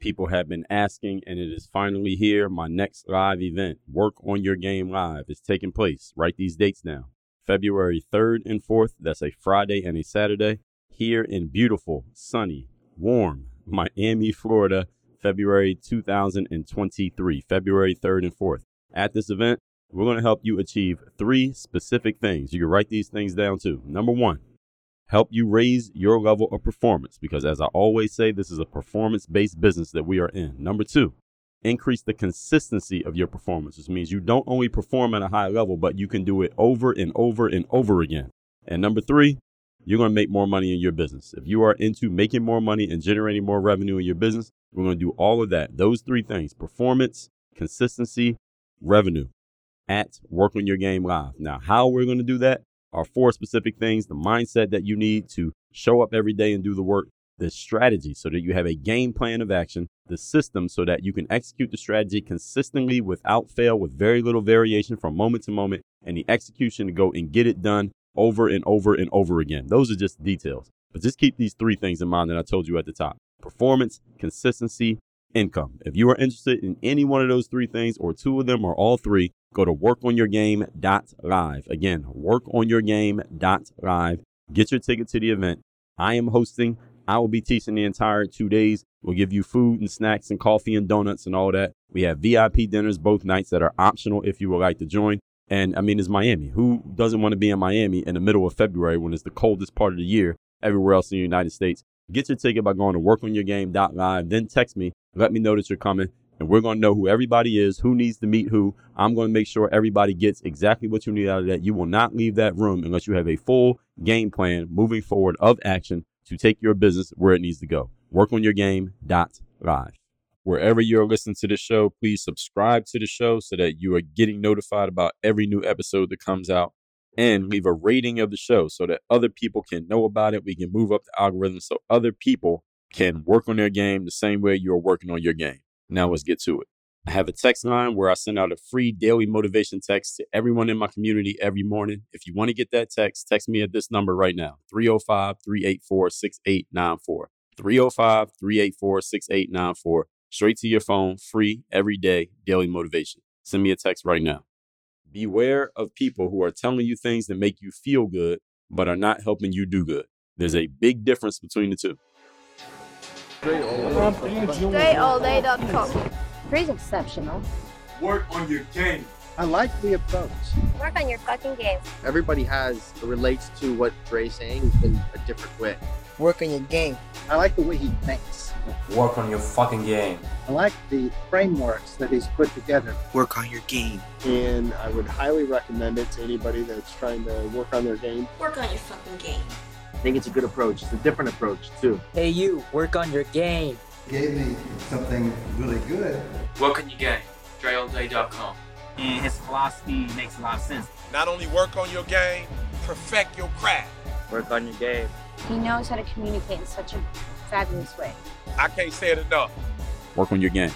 People have been asking, and it is finally here. My next live event, Work on Your Game Live, is taking place. Write these dates down February 3rd and 4th. That's a Friday and a Saturday here in beautiful, sunny, warm Miami, Florida, February 2023, February 3rd and 4th. At this event, we're going to help you achieve three specific things. You can write these things down too. Number one, help you raise your level of performance because, as I always say, this is a performance based business that we are in. Number two, increase the consistency of your performance, This means you don't only perform at a high level, but you can do it over and over and over again. And number three, you're going to make more money in your business. If you are into making more money and generating more revenue in your business, we're going to do all of that. Those three things performance, consistency, revenue at Work on Your Game Live. Now, how we're going to do that are four specific things the mindset that you need to show up every day and do the work, the strategy so that you have a game plan of action, the system so that you can execute the strategy consistently without fail, with very little variation from moment to moment, and the execution to go and get it done over and over and over again. Those are just details. But just keep these three things in mind that I told you at the top performance, consistency, income. If you are interested in any one of those three things, or two of them, or all three, go to workonyourgame.live. Again, workonyourgame.live. Get your ticket to the event. I am hosting. I will be teaching the entire two days. We'll give you food and snacks and coffee and donuts and all that. We have VIP dinners both nights that are optional if you would like to join. And I mean, it's Miami. Who doesn't want to be in Miami in the middle of February when it's the coldest part of the year everywhere else in the United States? Get your ticket by going to workonyourgame.live. Then text me. Let me know that you're coming. And we're going to know who everybody is, who needs to meet who. I'm going to make sure everybody gets exactly what you need out of that. You will not leave that room unless you have a full game plan moving forward of action to take your business where it needs to go. Work on your game. Dot live. Wherever you're listening to the show, please subscribe to the show so that you are getting notified about every new episode that comes out and leave a rating of the show so that other people can know about it. We can move up the algorithm so other people can work on their game the same way you're working on your game. Now let's get to it. I have a text line where I send out a free daily motivation text to everyone in my community every morning. If you want to get that text, text me at this number right now 305 384 6894. 305 384 6894 straight to your phone, free every day, daily motivation. Send me a text right now. Beware of people who are telling you things that make you feel good, but are not helping you do good. There's a big difference between the two. DreAllDay.com. Pretty exceptional. Work on your game. I like the approach. Work on your fucking game. Everybody has relates to what Dre's saying in a different way. Work on your game. I like the way he thinks. Work on your fucking game. I like the frameworks that he's put together. Work on your game. And I would highly recommend it to anybody that's trying to work on their game. Work on your fucking game. I think it's a good approach. It's a different approach too. Hey, you, work on your game. Gave me something really good. Work on your game. DreAllDay.com. And his philosophy makes a lot of sense. Not only work on your game, perfect your craft. Work on your game. He knows how to communicate in such a fabulous way. I can't say it enough. Work on your game.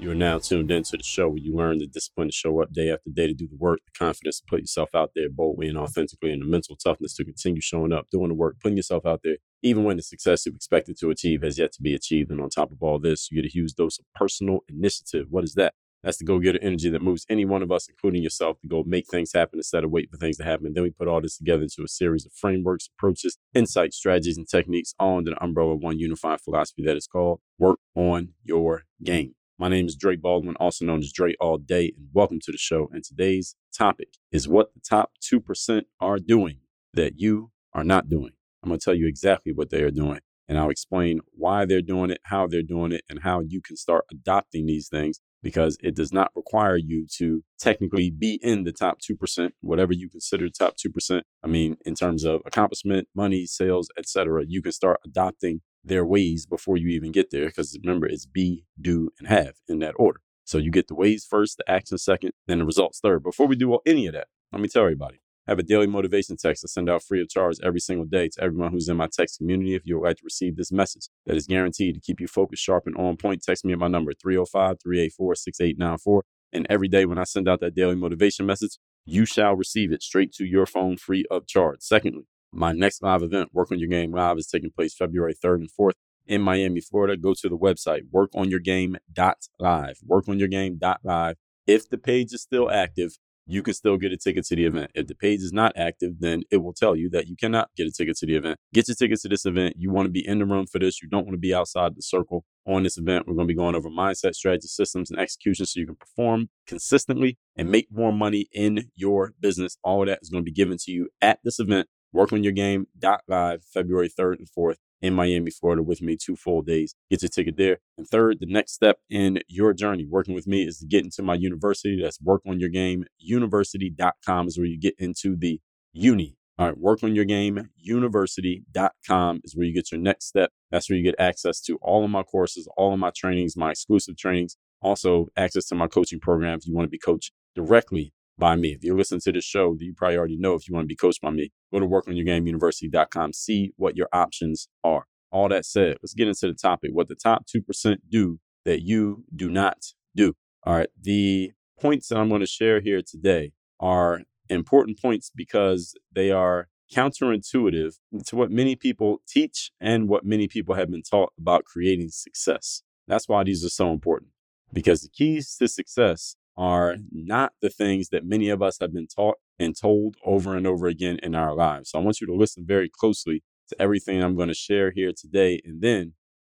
You are now tuned into the show where you learn the discipline to show up day after day to do the work, the confidence to put yourself out there boldly and authentically, and the mental toughness to continue showing up, doing the work, putting yourself out there, even when the success you expected to achieve has yet to be achieved. And on top of all this, you get a huge dose of personal initiative. What is that? That's the go getter energy that moves any one of us, including yourself, to go make things happen instead of wait for things to happen. And Then we put all this together into a series of frameworks, approaches, insights, strategies, and techniques all under the umbrella of one unified philosophy that is called Work on Your Game. My name is Dre Baldwin, also known as Dre All Day, and welcome to the show. And today's topic is what the top 2% are doing that you are not doing. I'm going to tell you exactly what they are doing, and I'll explain why they're doing it, how they're doing it, and how you can start adopting these things because it does not require you to technically be in the top 2%, whatever you consider top 2%. I mean, in terms of accomplishment, money, sales, etc., you can start adopting their ways before you even get there because remember, it's be, do, and have in that order. So you get the ways first, the action second, then the results third. Before we do any of that, let me tell everybody I have a daily motivation text I send out free of charge every single day to everyone who's in my text community. If you would like to receive this message that is guaranteed to keep you focused, sharp, and on point, text me at my number 305 384 6894. And every day when I send out that daily motivation message, you shall receive it straight to your phone free of charge. Secondly, my next live event, Work on Your Game Live, is taking place February 3rd and 4th. in Miami, Florida, go to the website workonyourgame.live. Workonyourgame.live. If the page is still active, you can still get a ticket to the event. If the page is not active, then it will tell you that you cannot get a ticket to the event. Get your tickets to this event. You want to be in the room for this. You don't want to be outside the circle on this event. We're going to be going over mindset, strategy, systems, and execution so you can perform consistently and make more money in your business. All of that is going to be given to you at this event. Work on your game live February 3rd and 4th in Miami, Florida with me two full days. Get your ticket there. And third, the next step in your journey working with me is to get into my university. That's Work On Your Game University.com is where you get into the uni. All right, work on your game. University.com is where you get your next step. That's where you get access to all of my courses, all of my trainings, my exclusive trainings, also access to my coaching program if you want to be coached directly by me. If you're listening to this show, you probably already know if you want to be coached by me. Go to workonyourgameuniversity.com, see what your options are. All that said, let's get into the topic. What the top 2% do that you do not do. All right. The points that I'm going to share here today are important points because they are counterintuitive to what many people teach and what many people have been taught about creating success. That's why these are so important because the keys to success are not the things that many of us have been taught and told over and over again in our lives. So I want you to listen very closely to everything I'm going to share here today. And then,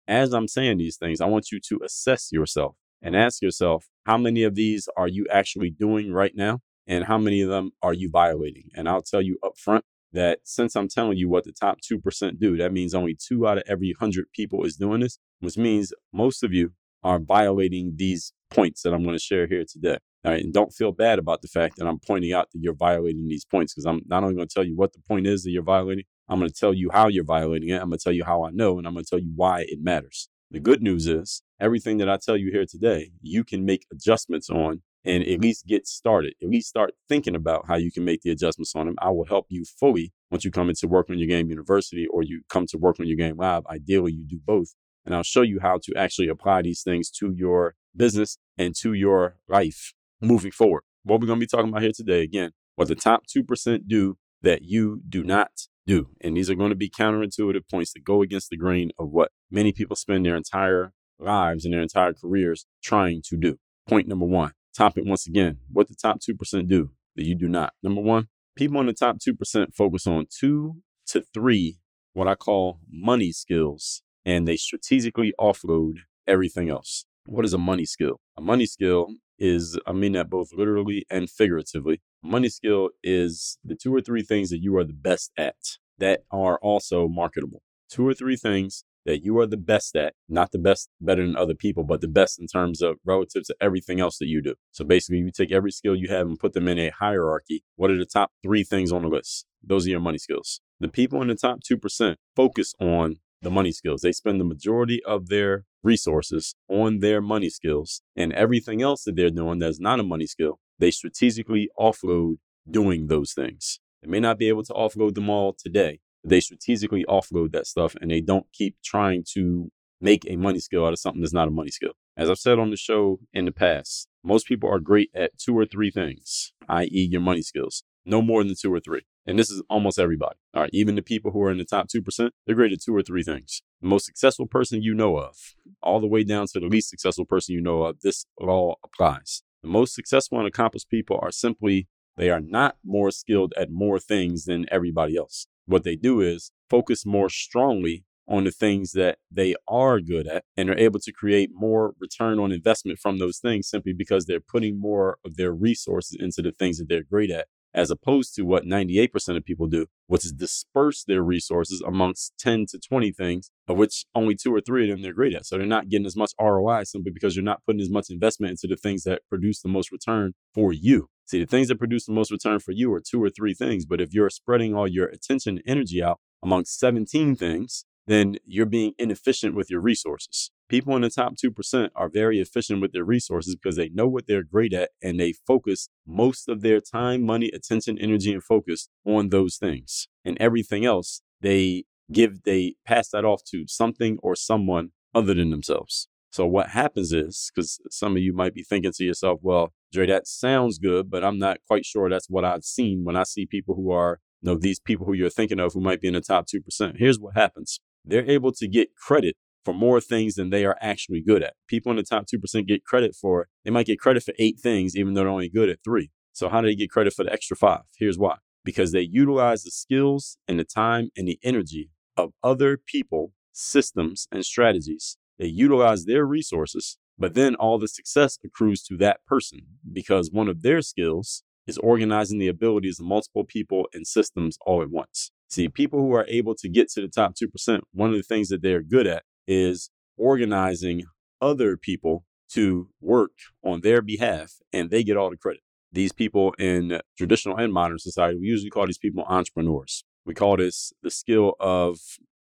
as I'm saying these things, I want you to assess yourself and ask yourself how many of these are you actually doing right now? And how many of them are you violating? And I'll tell you up front that since I'm telling you what the top 2% do, that means only two out of every 100 people is doing this, which means most of you are violating these points that I'm going to share here today. All right. And don't feel bad about the fact that I'm pointing out that you're violating these points because I'm not only going to tell you what the point is that you're violating, I'm going to tell you how you're violating it. I'm going to tell you how I know, and I'm going to tell you why it matters. The good news is everything that I tell you here today, you can make adjustments on and at least get started. At least start thinking about how you can make the adjustments on them. I will help you fully once you come into Work on Your Game University or you come to Work on Your Game Lab. Ideally, you do both. And I'll show you how to actually apply these things to your business and to your life moving forward. What we're going to be talking about here today, again, what the top 2% do that you do not do. And these are going to be counterintuitive points that go against the grain of what many people spend their entire lives and their entire careers trying to do. Point number one topic once again what the top 2% do that you do not. Number one, people in the top 2% focus on two to three, what I call money skills, and they strategically offload everything else. What is a money skill? A money skill is, I mean that both literally and figuratively. Money skill is the two or three things that you are the best at that are also marketable. Two or three things that you are the best at, not the best better than other people, but the best in terms of relative to everything else that you do. So basically, you take every skill you have and put them in a hierarchy. What are the top three things on the list? Those are your money skills. The people in the top 2% focus on the money skills. They spend the majority of their resources on their money skills and everything else that they're doing that's not a money skill. They strategically offload doing those things. They may not be able to offload them all today. But They strategically offload that stuff and they don't keep trying to make a money skill out of something that's not a money skill. As I've said on the show in the past, most people are great at two or three things, i.e., your money skills. No more than two or three. And this is almost everybody. All right. Even the people who are in the top 2%, they're great at two or three things. The most successful person you know of, all the way down to the least successful person you know of, this law applies. The most successful and accomplished people are simply, they are not more skilled at more things than everybody else. What they do is focus more strongly on the things that they are good at and are able to create more return on investment from those things simply because they're putting more of their resources into the things that they're great at as opposed to what 98% of people do, which is disperse their resources amongst 10 to 20 things, of which only two or three of them they're great at. So they're not getting as much ROI simply because you're not putting as much investment into the things that produce the most return for you. See, the things that produce the most return for you are two or three things. But if you're spreading all your attention and energy out amongst 17 things, then you're being inefficient with your resources. People in the top 2% are very efficient with their resources because they know what they're great at and they focus most of their time, money, attention, energy, and focus on those things. And everything else, they give, they pass that off to something or someone other than themselves. So what happens is, because some of you might be thinking to yourself, well, Dre, that sounds good, but I'm not quite sure that's what I've seen when I see people who are, you know, these people who you're thinking of who might be in the top 2%. Here's what happens they're able to get credit for more things than they are actually good at. People in the top 2% get credit for, they might get credit for eight things, even though they're only good at three. So, how do they get credit for the extra five? Here's why because they utilize the skills and the time and the energy of other people, systems, and strategies. They utilize their resources, but then all the success accrues to that person because one of their skills is organizing the abilities of multiple people and systems all at once. See, people who are able to get to the top 2%, one of the things that they're good at is organizing other people to work on their behalf, and they get all the credit. These people in traditional and modern society, we usually call these people entrepreneurs. We call this the skill of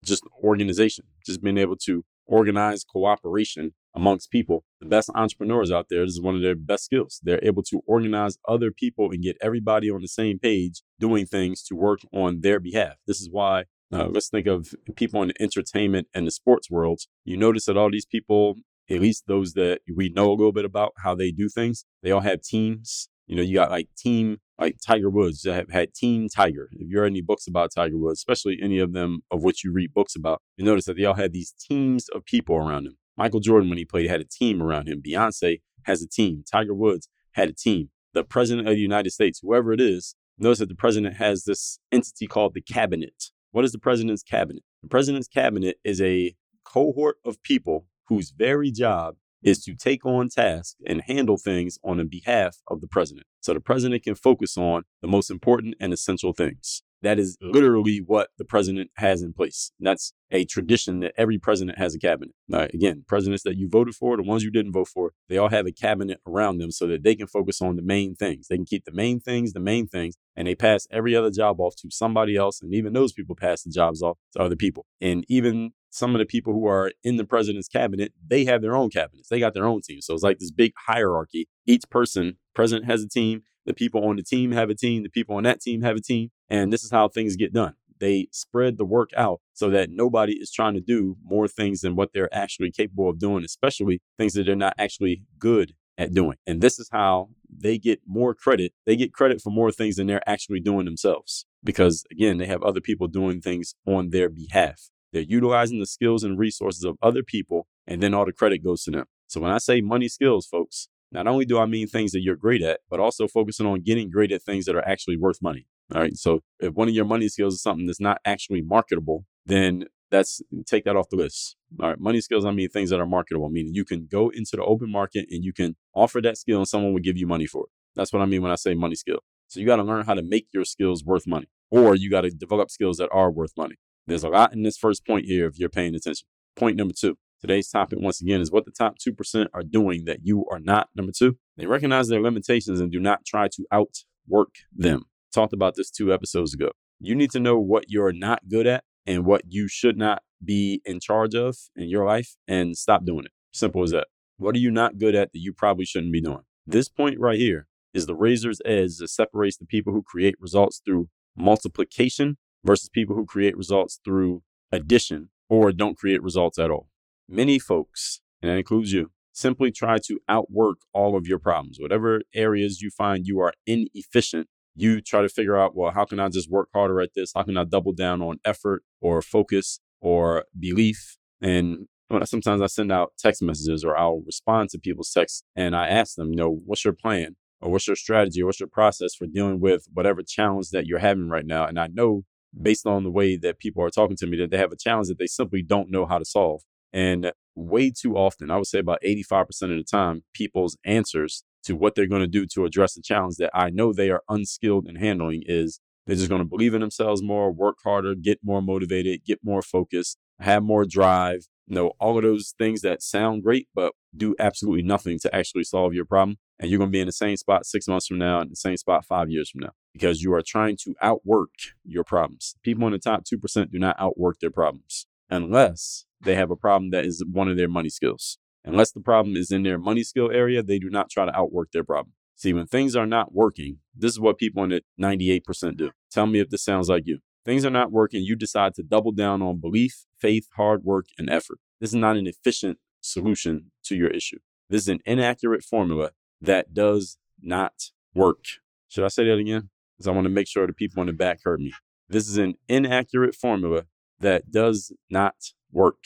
just organization, just being able to organize cooperation amongst people. The best entrepreneurs out there, this is one of their best skills. They're able to organize other people and get everybody on the same page doing things to work on their behalf. This is why uh, let's think of people in the entertainment and the sports worlds. You notice that all these people, at least those that we know a little bit about how they do things, they all have teams. You know, you got like team, like Tiger Woods have had Team Tiger. If you read any books about Tiger Woods, especially any of them of which you read books about, you notice that they all had these teams of people around them. Michael Jordan, when he played, had a team around him. Beyonce has a team. Tiger Woods had a team. The president of the United States, whoever it is, notice that the president has this entity called the cabinet. What is the president's cabinet? The president's cabinet is a cohort of people whose very job is to take on tasks and handle things on behalf of the president. So the president can focus on the most important and essential things. That is literally what the president has in place. That's a tradition that every president has a cabinet. again, presidents that you voted for, the ones you didn't vote for, they all have a cabinet around them so that they can focus on the main things. They can keep the main things, the main things, and they pass every other job off to somebody else. And even those people pass the jobs off to other people. And even some of the people who are in the president's cabinet, they have their own cabinets. They got their own team. So it's like this big hierarchy. Each person, president has a team, the people on the team have a team, the people on that team have a team, and this is how things get done. They spread the work out so that nobody is trying to do more things than what they're actually capable of doing, especially things that they're not actually good at doing. And this is how they get more credit. They get credit for more things than they're actually doing themselves. Because again, they have other people doing things on their behalf. They're utilizing the skills and resources of other people, and then all the credit goes to them. So when I say money skills, folks, not only do I mean things that you're great at, but also focusing on getting great at things that are actually worth money. All right. So if one of your money skills is something that's not actually marketable, then that's take that off the list. All right. Money skills, I mean things that are marketable, meaning you can go into the open market and you can offer that skill and someone will give you money for it. That's what I mean when I say money skill. So you got to learn how to make your skills worth money, or you got to develop skills that are worth money. There's a lot in this first point here if you're paying attention. Point number two Today's topic, once again, is what the top 2% are doing that you are not. Number two, they recognize their limitations and do not try to outwork them. Talked about this two episodes ago. You need to know what you're not good at and what you should not be in charge of in your life and stop doing it. Simple as that. What are you not good at that you probably shouldn't be doing? This point right here is the razor's edge that separates the people who create results through multiplication versus people who create results through addition or don't create results at all. Many folks, and that includes you, simply try to outwork all of your problems. Whatever areas you find you are inefficient, you try to figure out, well, how can I just work harder at this? How can I double down on effort or focus or belief? And sometimes I send out text messages or I'll respond to people's texts and I ask them, you know, what's your plan? Or what's your strategy? Or what's your process for dealing with whatever challenge that you're having right now? And I know based on the way that people are talking to me that they have a challenge that they simply don't know how to solve. And way too often, I would say about 85% of the time, people's answers to what they're going to do to address the challenge that I know they are unskilled in handling is they're just going to believe in themselves more, work harder, get more motivated, get more focused, have more drive, you know, all of those things that sound great, but do absolutely nothing to actually solve your problem. And you're going to be in the same spot six months from now and the same spot five years from now because you are trying to outwork your problems. People in the top 2% do not outwork their problems unless they have a problem that is one of their money skills. Unless the problem is in their money skill area, they do not try to outwork their problem. See, when things are not working, this is what people in the 98% do. Tell me if this sounds like you. Things are not working, you decide to double down on belief, faith, hard work, and effort. This is not an efficient solution to your issue. This is an inaccurate formula that does not work. Should I say that again? Because I want to make sure the people in the back heard me. This is an inaccurate formula that does not work.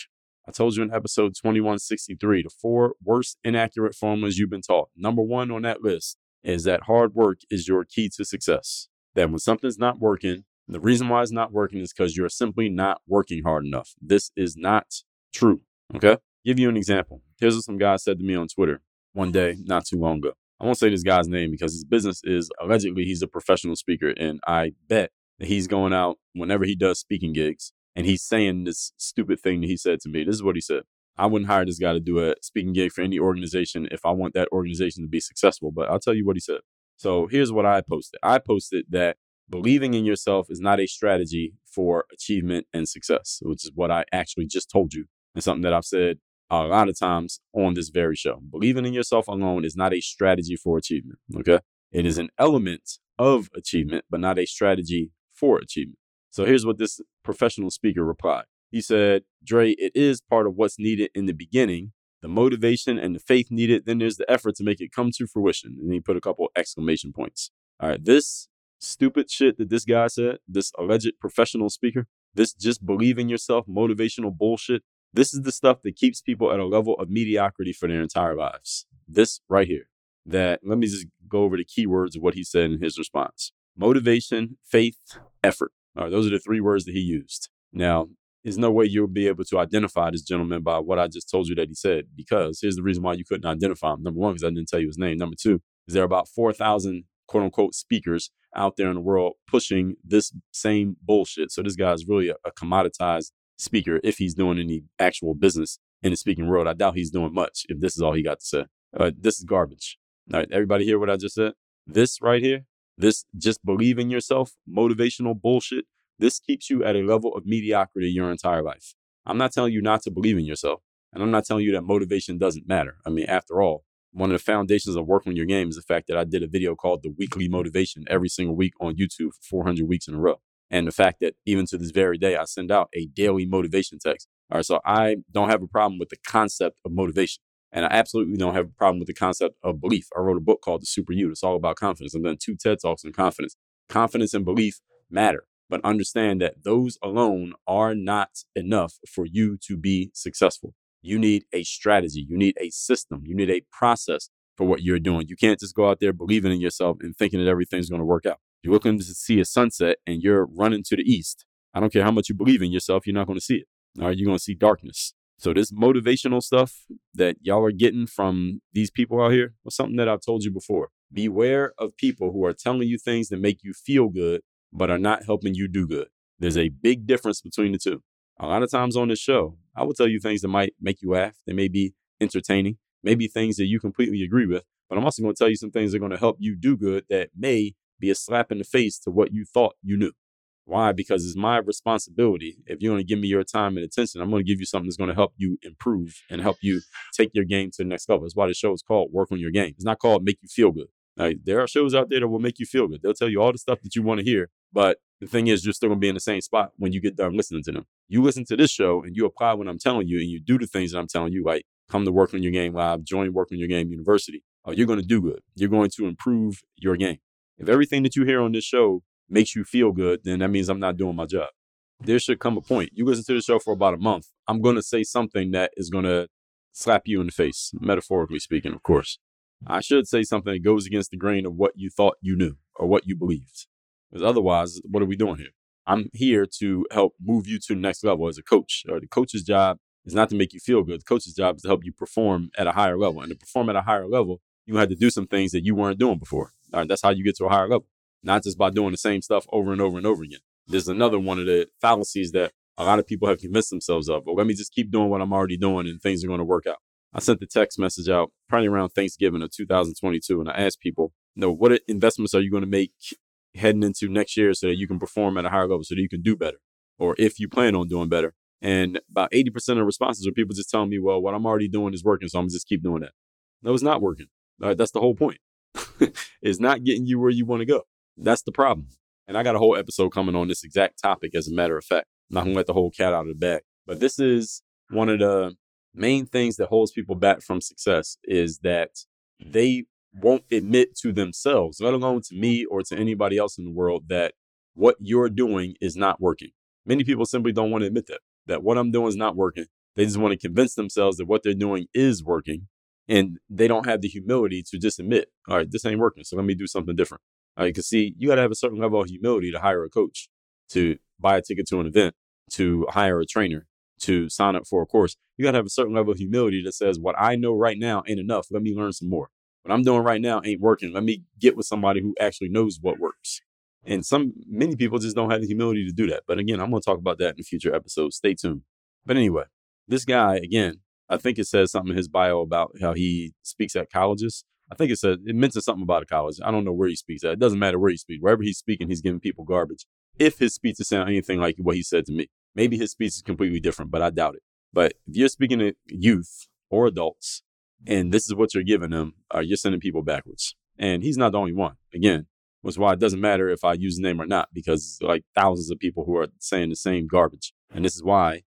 I told you in episode 2163 the four worst inaccurate formulas you've been taught. Number one on that list is that hard work is your key to success. That when something's not working, the reason why it's not working is because you're simply not working hard enough. This is not true. Okay? Give you an example. Here's what some guy said to me on Twitter one day, not too long ago. I won't say this guy's name because his business is allegedly he's a professional speaker, and I bet that he's going out whenever he does speaking gigs and he's saying this stupid thing that he said to me. This is what he said. I wouldn't hire this guy to do a speaking gig for any organization if I want that organization to be successful. But I'll tell you what he said. So here's what I posted. I posted that believing in yourself is not a strategy for achievement and success, which is what I actually just told you and something that I've said a lot of times on this very show. Believing in yourself alone is not a strategy for achievement. Okay. It is an element of achievement, but not a strategy for achievement. So here's what this professional speaker replied. He said, Dre, it is part of what's needed in the beginning, the motivation and the faith needed. Then there's the effort to make it come to fruition. And he put a couple exclamation points. All right. This stupid shit that this guy said, this alleged professional speaker, this just believe in yourself, motivational bullshit. This is the stuff that keeps people at a level of mediocrity for their entire lives. This right here. That let me just go over the keywords of what he said in his response motivation, faith, effort. Those are the three words that he used. Now, there's no way you'll be able to identify this gentleman by what I just told you that he said, because here's the reason why you couldn't identify him. Number one, because I didn't tell you his name. Number two, is there are about 4,000 quote unquote speakers out there in the world pushing this same bullshit. So this guy is really a, a commoditized speaker if he's doing any actual business in the speaking world. I doubt he's doing much if this is all he got to say. Uh, this is garbage. All right, everybody hear what I just said? This right here, this just believe in yourself, motivational bullshit, this keeps you at a level of mediocrity your entire life. I'm not telling you not to believe in yourself, and I'm not telling you that motivation doesn't matter. I mean, after all, one of the foundations of working on your game is the fact that I did a video called The Weekly Motivation every single week on YouTube for 400 weeks in a row. And the fact that even to this very day, I send out a daily motivation text. All right, so I don't have a problem with the concept of motivation. And I absolutely don't have a problem with the concept of belief. I wrote a book called The Super You. It's all about confidence. I've done two TED Talks on confidence. Confidence and belief matter, but understand that those alone are not enough for you to be successful. You need a strategy, you need a system, you need a process for what you're doing. You can't just go out there believing in yourself and thinking that everything's going to work out. You're looking to see a sunset and you're running to the east. I don't care how much you believe in yourself, you're not going to see it. All right, you're going to see darkness. So this motivational stuff that y'all are getting from these people out here was something that I've told you before. Beware of people who are telling you things that make you feel good, but are not helping you do good. There's a big difference between the two. A lot of times on this show, I will tell you things that might make you laugh. They may be entertaining, maybe things that you completely agree with, but I'm also going to tell you some things that are going to help you do good that may be a slap in the face to what you thought you knew. Why? Because it's my responsibility. If you're going to give me your time and attention, I'm going to give you something that's going to help you improve and help you take your game to the next level. That's why the show is called Work on Your Game. It's not called Make You Feel Good. Now, there are shows out there that will make you feel good. They'll tell you all the stuff that you want to hear, but the thing is, you're still going to be in the same spot when you get done listening to them. You listen to this show and you apply what I'm telling you and you do the things that I'm telling you, like come to Work on Your Game Live, join Work on Your Game University. Oh, you're going to do good. You're going to improve your game. If everything that you hear on this show makes you feel good, then that means I'm not doing my job. There should come a point. You listen to the show for about a month. I'm going to say something that is going to slap you in the face, metaphorically speaking, of course. I should say something that goes against the grain of what you thought you knew or what you believed. Because otherwise, what are we doing here? I'm here to help move you to the next level as a coach. Or the coach's job is not to make you feel good. The coach's job is to help you perform at a higher level. And to perform at a higher level, you had to do some things that you weren't doing before. All right, that's how you get to a higher level not just by doing the same stuff over and over and over again. There's another one of the fallacies that a lot of people have convinced themselves of. Well, let me just keep doing what I'm already doing and things are going to work out. I sent the text message out probably around Thanksgiving of 2022, and I asked people, you know, what investments are you going to make heading into next year so that you can perform at a higher level, so that you can do better, or if you plan on doing better. And about 80% of the responses are people just telling me, well, what I'm already doing is working, so I'm just keep doing that. No, it's not working. that's the whole point. it's not getting you where you want to go. That's the problem. And I got a whole episode coming on this exact topic, as a matter of fact. I'm not going to let the whole cat out of the bag. But this is one of the main things that holds people back from success is that they won't admit to themselves, let alone to me or to anybody else in the world, that what you're doing is not working. Many people simply don't want to admit that, that what I'm doing is not working, They just want to convince themselves that what they're doing is working. And they don't have the humility to just admit, all right, this ain't working. So let me do something different. Uh, All right, can see, you got to have a certain level of humility to hire a coach, to buy a ticket to an event, to hire a trainer, to sign up for a course. You got to have a certain level of humility that says, what I know right now ain't enough. Let me learn some more. What I'm doing right now ain't working. Let me get with somebody who actually knows what works. And some, many people just don't have the humility to do that. But again, I'm going to talk about that in future episodes. Stay tuned. But anyway, this guy, again, I think it says something in his bio about how he speaks at colleges. I think it's a, it mentions something about a college. I don't know where he speaks at. It doesn't matter where he speaks. Wherever he's speaking, he's giving people garbage. If his speech is sound anything like what he said to me, maybe his speech is completely different, but I doubt it. But if you're speaking to youth or adults, and this is what you're giving them, uh, you're sending people backwards. And he's not the only one. Again, which why it doesn't matter if I use the name or not, because like thousands of people who are saying the same garbage. And this is why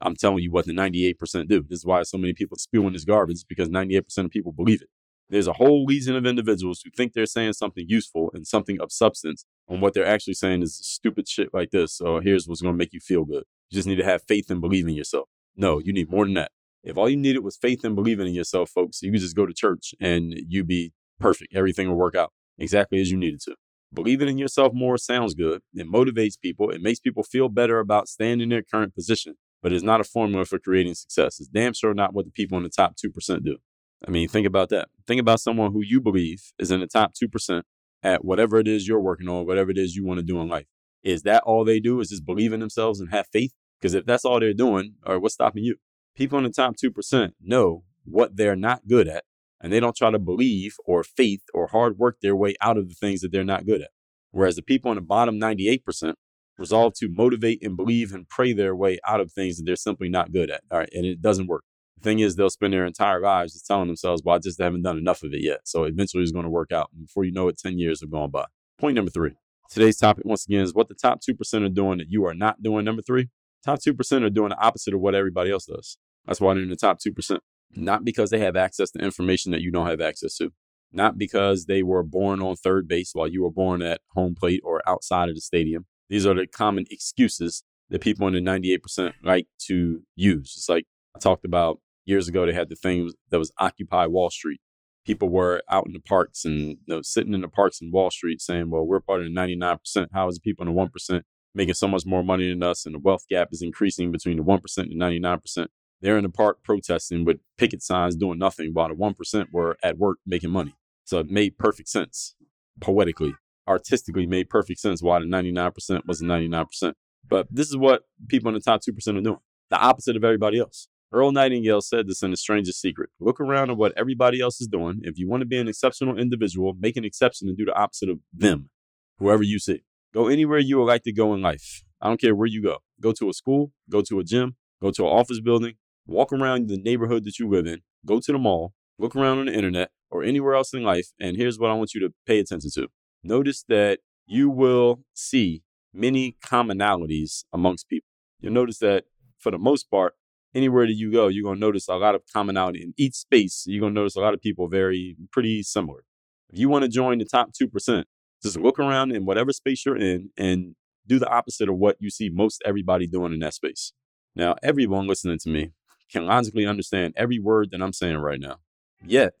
I'm telling you what the 98% do. This is why so many people spewing this garbage because 98% of people believe it. There's a whole legion of individuals who think they're saying something useful and something of substance, and what they're actually saying is stupid shit like this. So here's what's going to make you feel good. You just need to have faith and believe in yourself. No, you need more than that. If all you needed was faith and believing in yourself, folks, you could just go to church and you'd be perfect. Everything will work out exactly as you needed to. Believing in yourself more sounds good. It motivates people. It makes people feel better about staying in their current position, but it's not a formula for creating success. It's damn sure not what the people in the top 2% do. I mean, think about that. Think about someone who you believe is in the top 2% at whatever it is you're working on, whatever it is you want to do in life. Is that all they do is just believe in themselves and have faith? Because if that's all they're doing, or what's stopping you? People in the top 2% know what they're not good at, and they don't try to believe or faith or hard work their way out of the things that they're not good at. Whereas the people in the bottom 98% resolve to motivate and believe and pray their way out of things that they're simply not good at. All right. And it doesn't work. The thing is, they'll spend their entire lives just telling themselves, well, I just haven't done enough of it yet. So eventually it's going to work out. And before you know it, 10 years have gone by. Point number three. Today's topic, once again, is what the top 2% are doing that you are not doing. Number three, top 2% are doing the opposite of what everybody else does. That's why they're in the top 2%. Not because they have access to information that you don't have access to. Not because they were born on third base while you were born at home plate or outside of the stadium. These are the common excuses that people in the 98% like to use. It's like I talked about years ago, they had the thing that was Occupy Wall Street. People were out in the parks and you know, sitting in the parks in Wall Street saying, well, we're part of the 99%. How is the people in the 1% making so much more money than us? And the wealth gap is increasing between the 1% and the 99%. They're in the park protesting with picket signs doing nothing while the 1% were at work making money. So it made perfect sense poetically, artistically made perfect sense why the 99% was the 99%. But this is what people in the top 2% are doing, the opposite of everybody else. Earl Nightingale said this in The Strangest Secret. Look around at what everybody else is doing. If you want to be an exceptional individual, make an exception and do the opposite of them, whoever you see. Go anywhere you would like to go in life. I don't care where you go. Go to a school, go to a gym, go to an office building, walk around the neighborhood that you live in, go to the mall, look around on the internet or anywhere else in life. And here's what I want you to pay attention to. Notice that you will see many commonalities amongst people. You'll notice that for the most part, anywhere that you go, you're going to notice a lot of commonality in each space. You're going to notice a lot of people very pretty similar. If you want to join the top 2%, just look around in whatever space you're in and do the opposite of what you see most everybody doing in that space. Now, everyone listening to me can logically understand every word that I'm saying right now. Yet,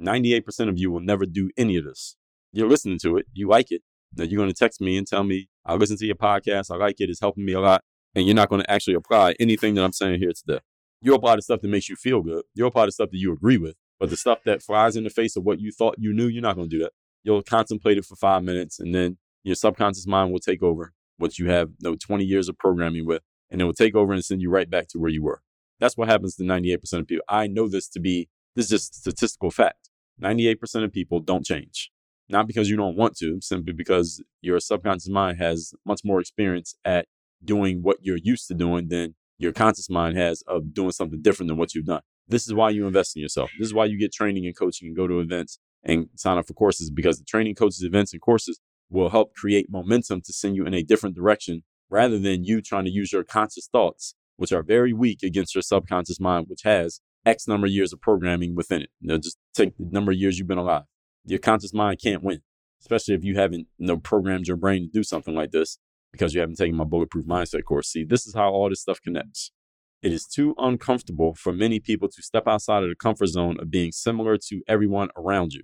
98% of you will never do any of this. You're listening to it, you like it. Now, you're going to text me and tell me, I listen to your podcast, I like it, it's helping me a lot and you're not going to actually apply anything that I'm saying here today. You'll apply the stuff that makes you feel good. You'll apply the stuff that you agree with. But the stuff that flies in the face of what you thought you knew, you're not going to do that. You'll contemplate it for five minutes, and then your subconscious mind will take over what you have you know, 20 years of programming with, and it will take over and send you right back to where you were. That's what happens to 98% of people. I know this to be, this is just statistical fact. 98% of people don't change. Not because you don't want to, simply because your subconscious mind has much more experience at doing what you're used to doing than your conscious mind has of doing something different than what you've done. This is why you invest in yourself. This is why you get training and coaching and go to events and sign up for courses because the training, coaches, events, and courses will help create momentum to send you in a different direction rather than you trying to use your conscious thoughts, which are very weak against your subconscious mind, which has X number of years of programming within it. You know, just take the number of years you've been alive. Your conscious mind can't win, especially if you haven't you know, programmed your brain to do something like this because you haven't taken my bulletproof mindset course. See, this is how all this stuff connects. It is too uncomfortable for many people to step outside of the comfort zone of being similar to everyone around you.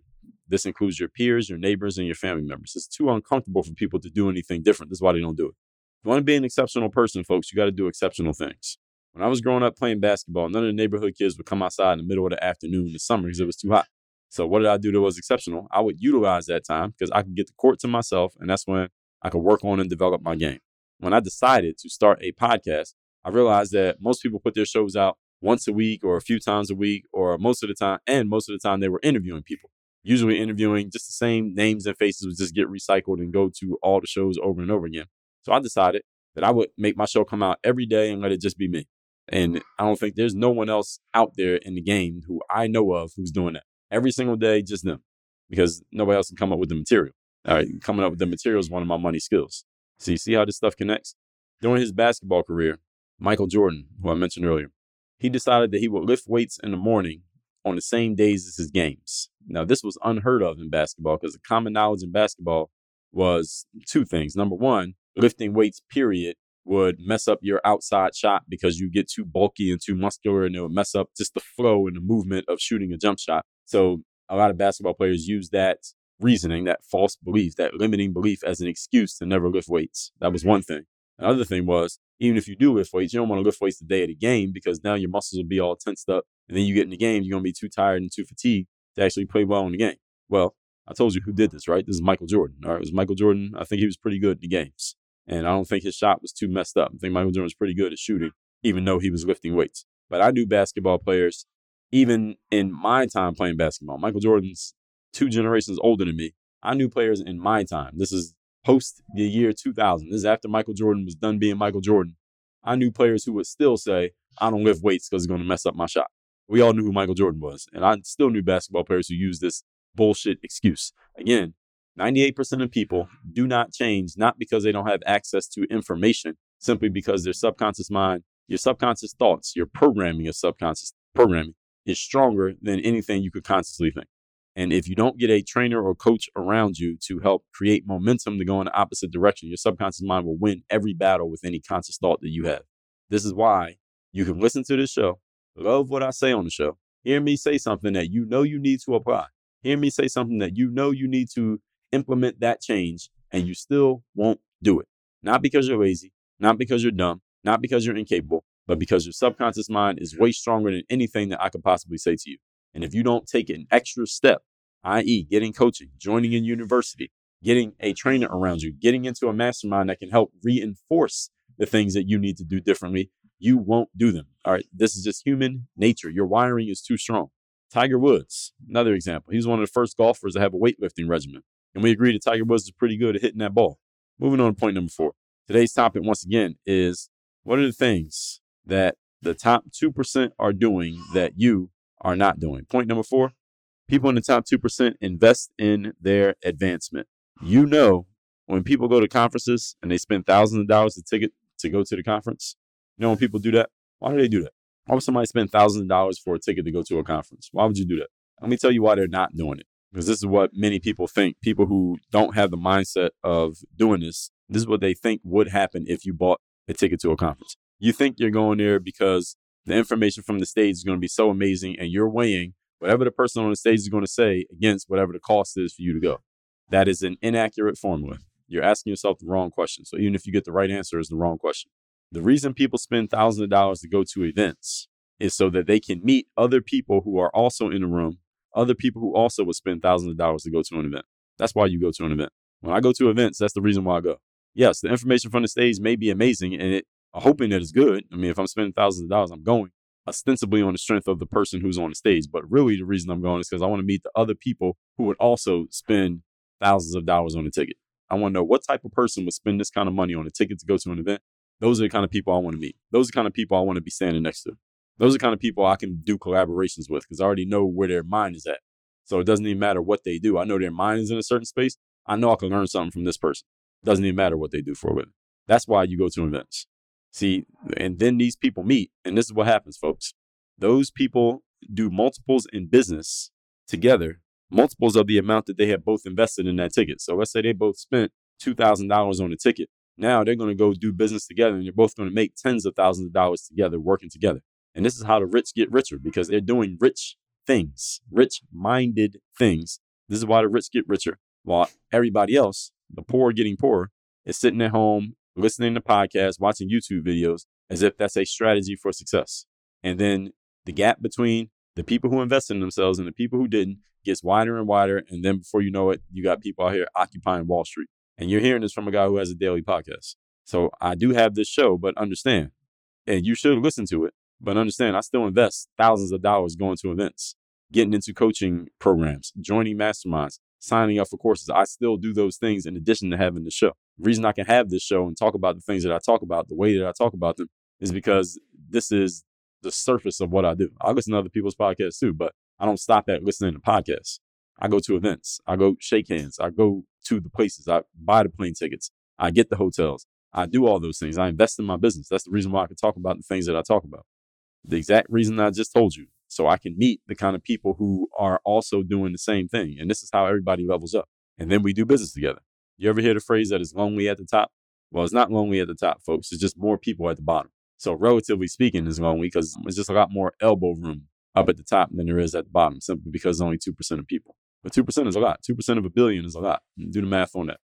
This includes your peers, your neighbors, and your family members. It's too uncomfortable for people to do anything different. This is why they don't do it. If you want to be an exceptional person, folks, you got to do exceptional things. When I was growing up playing basketball, none of the neighborhood kids would come outside in the middle of the afternoon in the summer because it was too hot. So what did I do that was exceptional? I would utilize that time because I could get the court to myself, and that's when I could work on and develop my game. When I decided to start a podcast, I realized that most people put their shows out once a week or a few times a week or most of the time, and most of the time they were interviewing people usually interviewing just the same names and faces would just get recycled and go to all the shows over and over again. So I decided that I would make my show come out every day and let it just be me. And I don't think there's no one else out there in the game who I know of who's doing that. Every single day, just them, because nobody else can come up with the material. All right, coming up with the material is one of my money skills. See, see how this stuff connects? During his basketball career, Michael Jordan, who I mentioned earlier, he decided that he would lift weights in the morning on the same days as his games. Now, this was unheard of in basketball because the common knowledge in basketball was two things. Number one, lifting weights, period, would mess up your outside shot because you get too bulky and too muscular and it would mess up just the flow and the movement of shooting a jump shot. So, a lot of basketball players use that reasoning, that false belief, that limiting belief as an excuse to never lift weights. That was mm-hmm. one thing. Another thing was, even if you do lift weights, you don't want to lift weights the day of the game because now your muscles will be all tensed up. And then you get in the game, you're going to be too tired and too fatigued to actually play well in the game. Well, I told you who did this, right? This is Michael Jordan. All right, it was Michael Jordan. I think he was pretty good in the games. And I don't think his shot was too messed up. I think Michael Jordan was pretty good at shooting, even though he was lifting weights. But I knew basketball players, even in my time playing basketball. Michael Jordan's two generations older than me. I knew players in my time. This is post the year 2000. This is after Michael Jordan was done being Michael Jordan. I knew players who would still say, I don't lift weights because it's going to mess up my shot. We all knew who Michael Jordan was. And I still knew basketball players who used this bullshit excuse. Again, 98% of people do not change, not because they don't have access to information, simply because their subconscious mind, your subconscious thoughts, your programming, your subconscious programming is stronger than anything you could consciously think. And if you don't get a trainer or coach around you to help create momentum to go in the opposite direction, your subconscious mind will win every battle with any conscious thought that you have. This is why you can listen to this show, love what I say on the show, hear me say something that you know you need to apply, hear me say something that you know you need to implement that change, and you still won't do it. Not because you're lazy, not because you're dumb, not because you're incapable, but because your subconscious mind is way stronger than anything that I could possibly say to you. And if you don't take an extra step, i.e., getting coaching, joining a university, getting a trainer around you, getting into a mastermind that can help reinforce the things that you need to do differently, you won't do them. All right. This is just human nature. Your wiring is too strong. Tiger Woods, another example. He was one of the first golfers to have a weightlifting regimen. And we agree that Tiger Woods is pretty good at hitting that ball. Moving on to point number four. Today's topic, once again, is what are the things that the top 2% are doing that you are not doing. Point number four people in the top 2% invest in their advancement. You know, when people go to conferences and they spend thousands of dollars a ticket to go to the conference, you know, when people do that, why do they do that? Why would somebody spend thousands of dollars for a ticket to go to a conference? Why would you do that? Let me tell you why they're not doing it. Because this is what many people think. People who don't have the mindset of doing this, this is what they think would happen if you bought a ticket to a conference. You think you're going there because the information from the stage is going to be so amazing and you're weighing whatever the person on the stage is going to say against whatever the cost is for you to go. That is an inaccurate formula. You're asking yourself the wrong question. So even if you get the right answer, is the wrong question. The reason people spend thousands of dollars to go to events is so that they can meet other people who are also in the room, other people who also would spend thousands of dollars to go to an event. That's why you go to an event. When I go to events, that's the reason why I go. Yes, the information from the stage may be amazing and it hoping that it's good. I mean, if I'm spending thousands of dollars, I'm going ostensibly on the strength of the person who's on the stage. But really, the reason I'm going is because I want to meet the other people who would also spend thousands of dollars on a ticket. I want to know what type of person would spend this kind of money on a ticket to go to an event. Those are the kind of people I want to meet. Those are the kind of people I want to be standing next to. Those are the kind of people I can do collaborations with because I already know where their mind is at. So it doesn't even matter what they do. I know their mind is in a certain space. I know I can learn something from this person. It doesn't even matter what they do for a living. That's why you go to events. See, and then these people meet, and this is what happens, folks. Those people do multiples in business together, multiples of the amount that they have both invested in that ticket. So let's say they both spent $2,000 on a ticket. Now they're going to go do business together and you're both going to make tens of thousands of dollars together working together. And this is how the rich get richer because they're doing rich things, rich minded things. This is why the rich get richer while everybody else, the poor getting poorer, is sitting at home listening to podcasts, watching YouTube videos as if that's a strategy for success. And then the gap between the people who invest in themselves and the people who didn't gets wider and wider. And then before you know it, you got people out here occupying Wall Street. And you're hearing this from a guy who has a daily podcast. So I do have this show, but understand, and you should listen to it, but understand I still invest thousands of dollars going to events, getting into coaching programs, joining masterminds, signing up for courses. I still do those things in addition to having the show. Reason I can have this show and talk about the things that I talk about the way that I talk about them is because this is the surface of what I do. I listen to other people's podcasts too, but I don't stop at listening to podcasts. I go to events. I go shake hands. I go to the places. I buy the plane tickets. I get the hotels. I do all those things. I invest in my business. That's the reason why I can talk about the things that I talk about. The exact reason I just told you. So I can meet the kind of people who are also doing the same thing. And this is how everybody levels up. And then we do business together. You ever hear the phrase that it's lonely at the top? Well, it's not lonely at the top, folks. It's just more people at the bottom. So relatively speaking, it's lonely because it's just a lot more elbow room up at the top than there is at the bottom, simply because only 2% of people. But 2% is a lot. 2% of a billion is a lot. Do the math on that.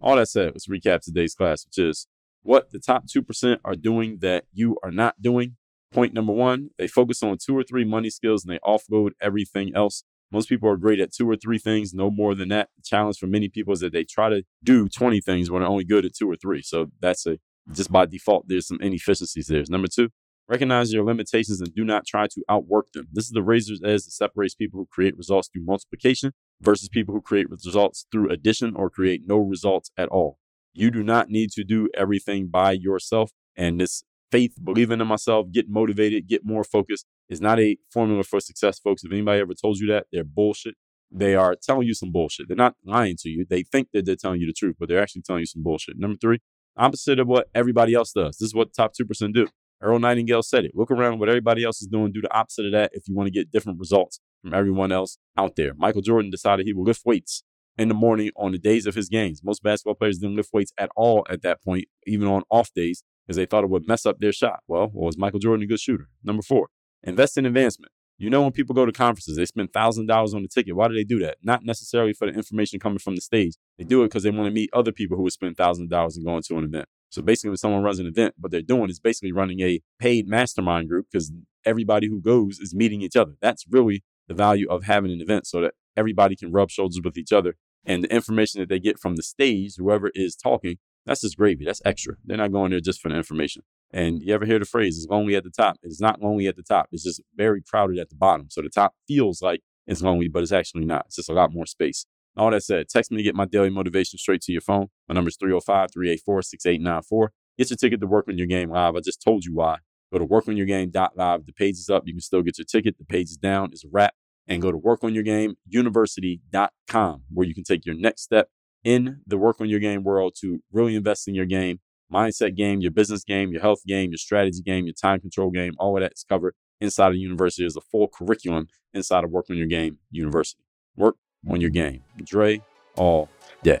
All that said, let's recap today's class, which is what the top 2% are doing that you are not doing. Point number one, they focus on two or three money skills and they offload everything else. Most people are great at two or three things, no more than that. The challenge for many people is that they try to do 20 things when they're only good at two or three. So that's a just by default, there's some inefficiencies there. Number two, recognize your limitations and do not try to outwork them. This is the razor's edge that separates people who create results through multiplication versus people who create results through addition or create no results at all. You do not need to do everything by yourself. And this faith, believing in myself, get motivated, get more focused is not a formula for success, folks. If anybody ever told you that, they're bullshit. They are telling you some bullshit. They're not lying to you. They think that they're telling you the truth, but they're actually telling you some bullshit. Number three, opposite of what everybody else does. This is what the top 2% do. Earl Nightingale said it. Look around what everybody else is doing. Do the opposite of that if you want to get different results from everyone else out there. Michael Jordan decided he would lift weights in the morning on the days of his games. Most basketball players didn't lift weights at all at that point, even on off days, because they thought it would mess up their shot. Well, was Michael Jordan a good shooter? Number four, invest in advancement. You know, when people go to conferences, they spend $1,000 on the ticket. Why do they do that? Not necessarily for the information coming from the stage. They do it because they want to meet other people who would spend $1,000 and going to an event. So basically, when someone runs an event, what they're doing is basically running a paid mastermind group because everybody who goes is meeting each other. That's really the value of having an event so that everybody can rub shoulders with each other. And the information that they get from the stage, whoever is talking, that's just gravy. That's extra. They're not going there just for the information. And you ever hear the phrase, it's lonely at the top? It's not lonely at the top. It's just very crowded at the bottom. So the top feels like it's lonely, but it's actually not. It's just a lot more space. All that said, text me to get my daily motivation straight to your phone. My number is 305 384 6894. Get your ticket to Work on Your Game Live. I just told you why. Go to workonyourgame.live. The page is up. You can still get your ticket. The page is down. It's a wrap. And go to workonyourgameuniversity.com where you can take your next step in the Work on Your Game world to really invest in your game, mindset game, your business game, your health game, your strategy game, your time control game. All of that is covered inside of the university. There's a full curriculum inside of Work on Your Game University. Work on your game. Dre all day.